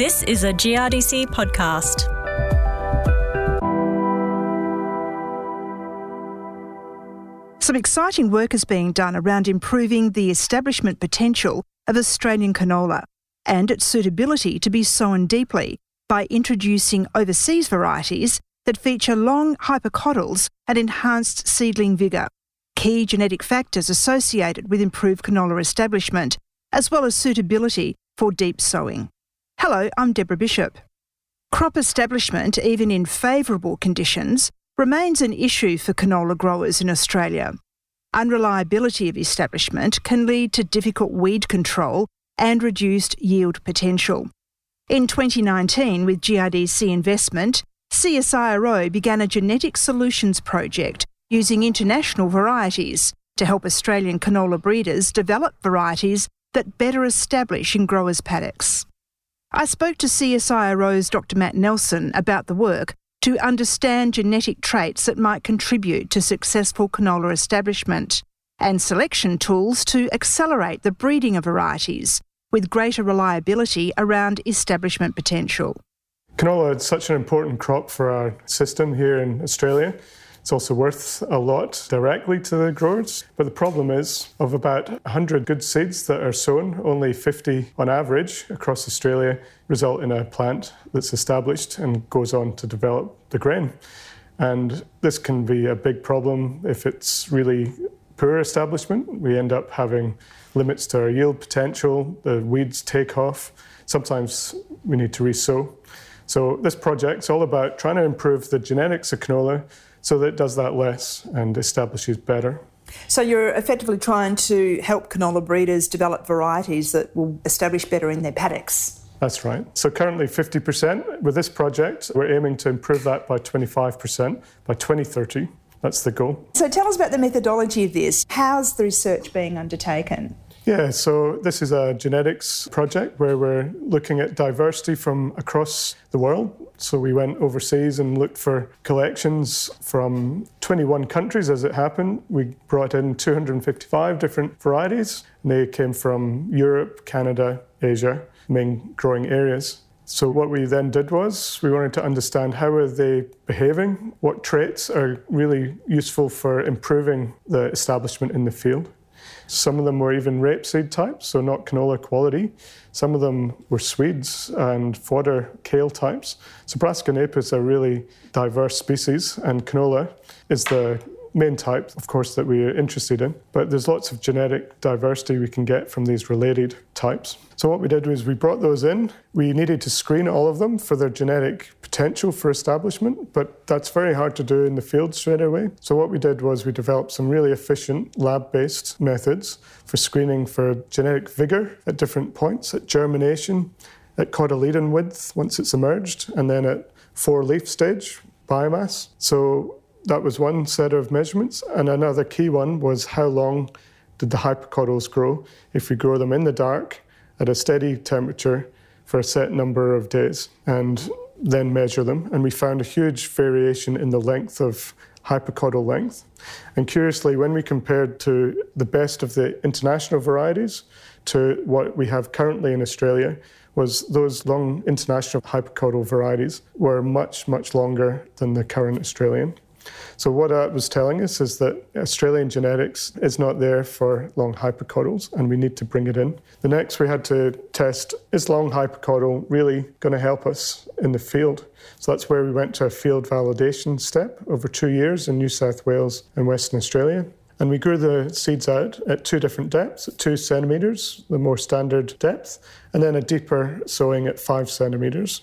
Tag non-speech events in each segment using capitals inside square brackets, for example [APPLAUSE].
This is a GRDC podcast. Some exciting work is being done around improving the establishment potential of Australian canola and its suitability to be sown deeply by introducing overseas varieties that feature long hypocotyls and enhanced seedling vigour, key genetic factors associated with improved canola establishment, as well as suitability for deep sowing. Hello, I'm Deborah Bishop. Crop establishment, even in favourable conditions, remains an issue for canola growers in Australia. Unreliability of establishment can lead to difficult weed control and reduced yield potential. In 2019, with GRDC investment, CSIRO began a genetic solutions project using international varieties to help Australian canola breeders develop varieties that better establish in growers' paddocks. I spoke to CSIRO's Dr. Matt Nelson about the work to understand genetic traits that might contribute to successful canola establishment and selection tools to accelerate the breeding of varieties with greater reliability around establishment potential. Canola is such an important crop for our system here in Australia. It's also worth a lot directly to the growers. But the problem is, of about 100 good seeds that are sown, only 50 on average across Australia result in a plant that's established and goes on to develop the grain. And this can be a big problem if it's really poor establishment. We end up having limits to our yield potential, the weeds take off. Sometimes we need to resow. So, this project's all about trying to improve the genetics of canola so that it does that less and establishes better. So you're effectively trying to help canola breeders develop varieties that will establish better in their paddocks. That's right. So currently 50%. With this project, we're aiming to improve that by 25% by 2030. That's the goal. So tell us about the methodology of this. How's the research being undertaken? Yeah, so this is a genetics project where we're looking at diversity from across the world. So we went overseas and looked for collections from 21 countries as it happened. We brought in 255 different varieties, and they came from Europe, Canada, Asia, main growing areas. So what we then did was we wanted to understand how are they behaving, what traits are really useful for improving the establishment in the field. Some of them were even rapeseed types, so not canola quality. Some of them were Swedes and fodder kale types. So Brassica napus is a really diverse species, and canola is the main type, of course, that we're interested in. But there's lots of genetic diversity we can get from these related types. So what we did was we brought those in. We needed to screen all of them for their genetic potential for establishment, but that's very hard to do in the field straight away. So what we did was we developed some really efficient lab-based methods for screening for genetic vigor at different points, at germination, at cotyledon width once it's emerged, and then at four leaf stage biomass. So that was one set of measurements. And another key one was how long did the hypocotyls grow if we grow them in the dark at a steady temperature for a set number of days and then measure them. And we found a huge variation in the length of hypocotyl length. And curiously, when we compared to the best of the international varieties to what we have currently in Australia, was those long international hypocotyl varieties were much, much longer than the current Australian. So what that was telling us is that Australian genetics is not there for long hypocotyls, and we need to bring it in. The next we had to test is long hypocotyl really going to help us in the field? So that's where we went to a field validation step over two years in New South Wales and Western Australia. And we grew the seeds out at two different depths, at two centimetres, the more standard depth, and then a deeper sowing at five centimetres.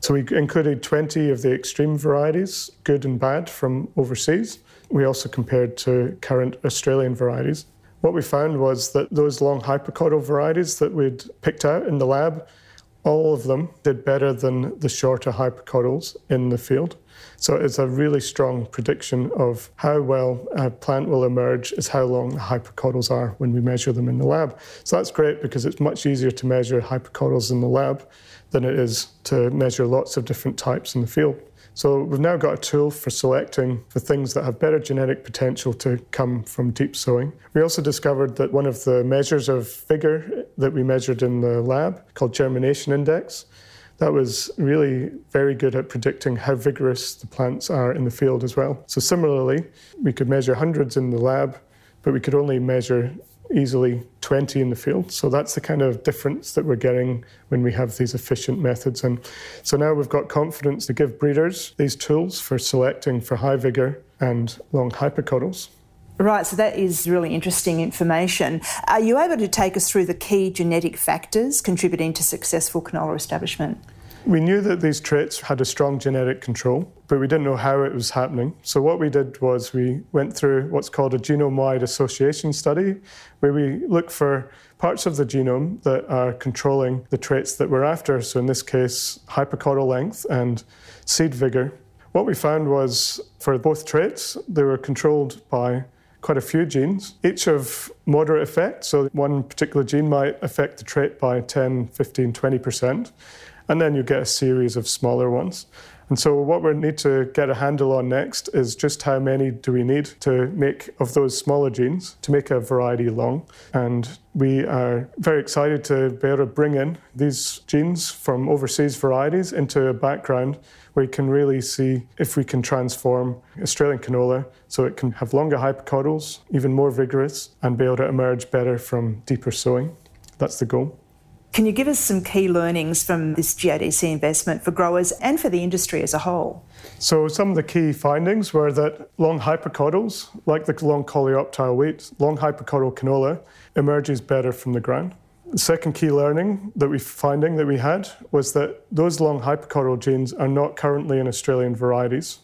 So we included 20 of the extreme varieties, good and bad, from overseas. We also compared to current Australian varieties. What we found was that those long hypocotyl varieties that we'd picked out in the lab, all of them did better than the shorter hypocotyls in the field. So it's a really strong prediction of how well a plant will emerge is how long the hypocotyls are when we measure them in the lab. So that's great because it's much easier to measure hypocotyls in the lab than it is to measure lots of different types in the field. So we've now got a tool for selecting for things that have better genetic potential to come from deep sowing. We also discovered that one of the measures of vigor that we measured in the lab, called germination index, that was really very good at predicting how vigorous the plants are in the field as well. So, similarly, we could measure hundreds in the lab, but we could only measure easily 20 in the field. So that's the kind of difference that we're getting when we have these efficient methods. And so now we've got confidence to give breeders these tools for selecting for high vigour and long hypocotyls. Right, so that is really interesting information. Are you able to take us through the key genetic factors contributing to successful canola establishment? We knew that these traits had a strong genetic control, but we didn't know how it was happening. So, what we did was we went through what's called a genome wide association study, where we look for parts of the genome that are controlling the traits that we're after. So, in this case, hypocotyl length and seed vigor. What we found was for both traits, they were controlled by quite a few genes, each of moderate effect. So, one particular gene might affect the trait by 10, 15, 20%, and then you get a series of smaller ones. And so, what we need to get a handle on next is just how many do we need to make of those smaller genes to make a variety long. And we are very excited to be able to bring in these genes from overseas varieties into a background where you can really see if we can transform Australian canola so it can have longer hypocotyls, even more vigorous, and be able to emerge better from deeper sowing. That's the goal. Can you give us some key learnings from this GRDC investment for growers and for the industry as a whole? So, some of the key findings were that long hypocotyls, like the long coleoptile wheat, long hypocotyl canola, emerges better from the ground. The second key learning that we finding that we had was that those long hypocotyl genes are not currently in Australian varieties,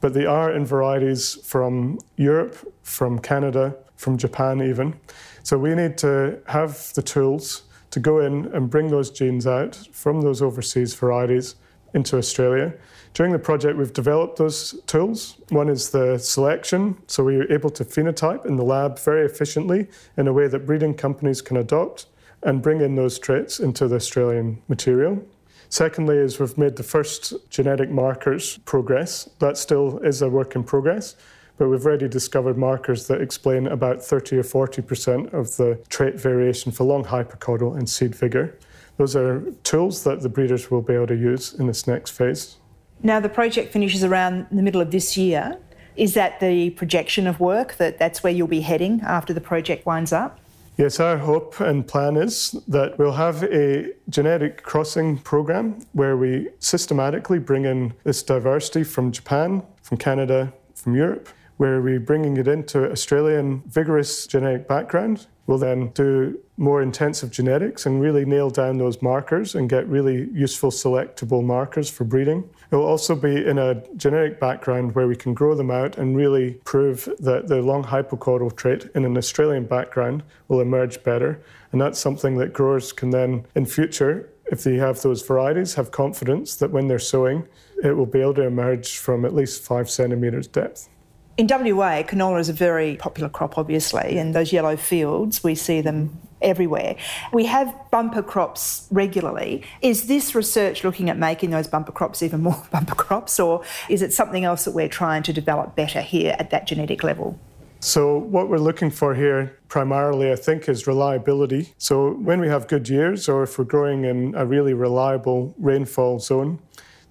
but they are in varieties from Europe, from Canada, from Japan even. So we need to have the tools to go in and bring those genes out from those overseas varieties into Australia. During the project, we've developed those tools. One is the selection, so we are able to phenotype in the lab very efficiently in a way that breeding companies can adopt and bring in those traits into the Australian material. Secondly, is we've made the first genetic markers progress. That still is a work in progress but we've already discovered markers that explain about 30 or 40% of the trait variation for long hypocotyl and seed vigor. Those are tools that the breeders will be able to use in this next phase. Now, the project finishes around the middle of this year. Is that the projection of work that that's where you'll be heading after the project winds up? Yes, our hope and plan is that we'll have a genetic crossing program where we systematically bring in this diversity from Japan, from Canada, from Europe, where we're bringing it into Australian vigorous genetic background. We'll then do more intensive genetics and really nail down those markers and get really useful selectable markers for breeding. It will also be in a genetic background where we can grow them out and really prove that the long hypocotyl trait in an Australian background will emerge better. And that's something that growers can then, in future, if they have those varieties, have confidence that when they're sowing, it will be able to emerge from at least five centimetres depth. In WA, canola is a very popular crop, obviously, and those yellow fields, we see them everywhere. We have bumper crops regularly. Is this research looking at making those bumper crops even more [LAUGHS] bumper crops, or is it something else that we're trying to develop better here at that genetic level? So, what we're looking for here primarily, I think, is reliability. So, when we have good years, or if we're growing in a really reliable rainfall zone,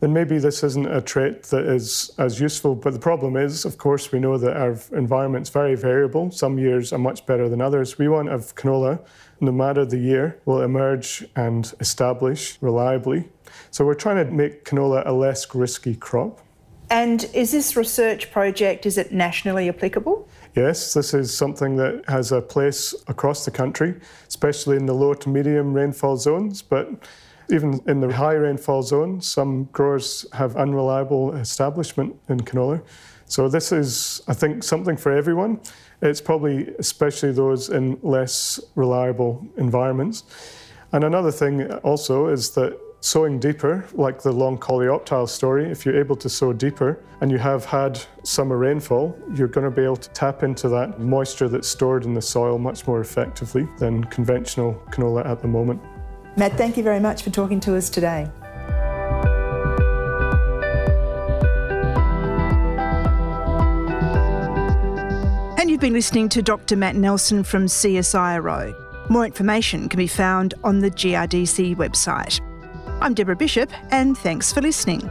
then maybe this isn't a trait that is as useful. But the problem is, of course, we know that our environment's very variable. Some years are much better than others. We want a canola, no matter the year, will emerge and establish reliably. So we're trying to make canola a less risky crop. And is this research project, is it nationally applicable? Yes, this is something that has a place across the country, especially in the low to medium rainfall zones. But even in the high rainfall zone, some growers have unreliable establishment in canola. So this is, I think, something for everyone. It's probably especially those in less reliable environments. And another thing also is that sowing deeper, like the long coleoptile story, if you're able to sow deeper and you have had summer rainfall, you're going to be able to tap into that moisture that's stored in the soil much more effectively than conventional canola at the moment. Matt, thank you very much for talking to us today. And you've been listening to Dr. Matt Nelson from CSIRO. More information can be found on the GRDC website. I'm Deborah Bishop, and thanks for listening.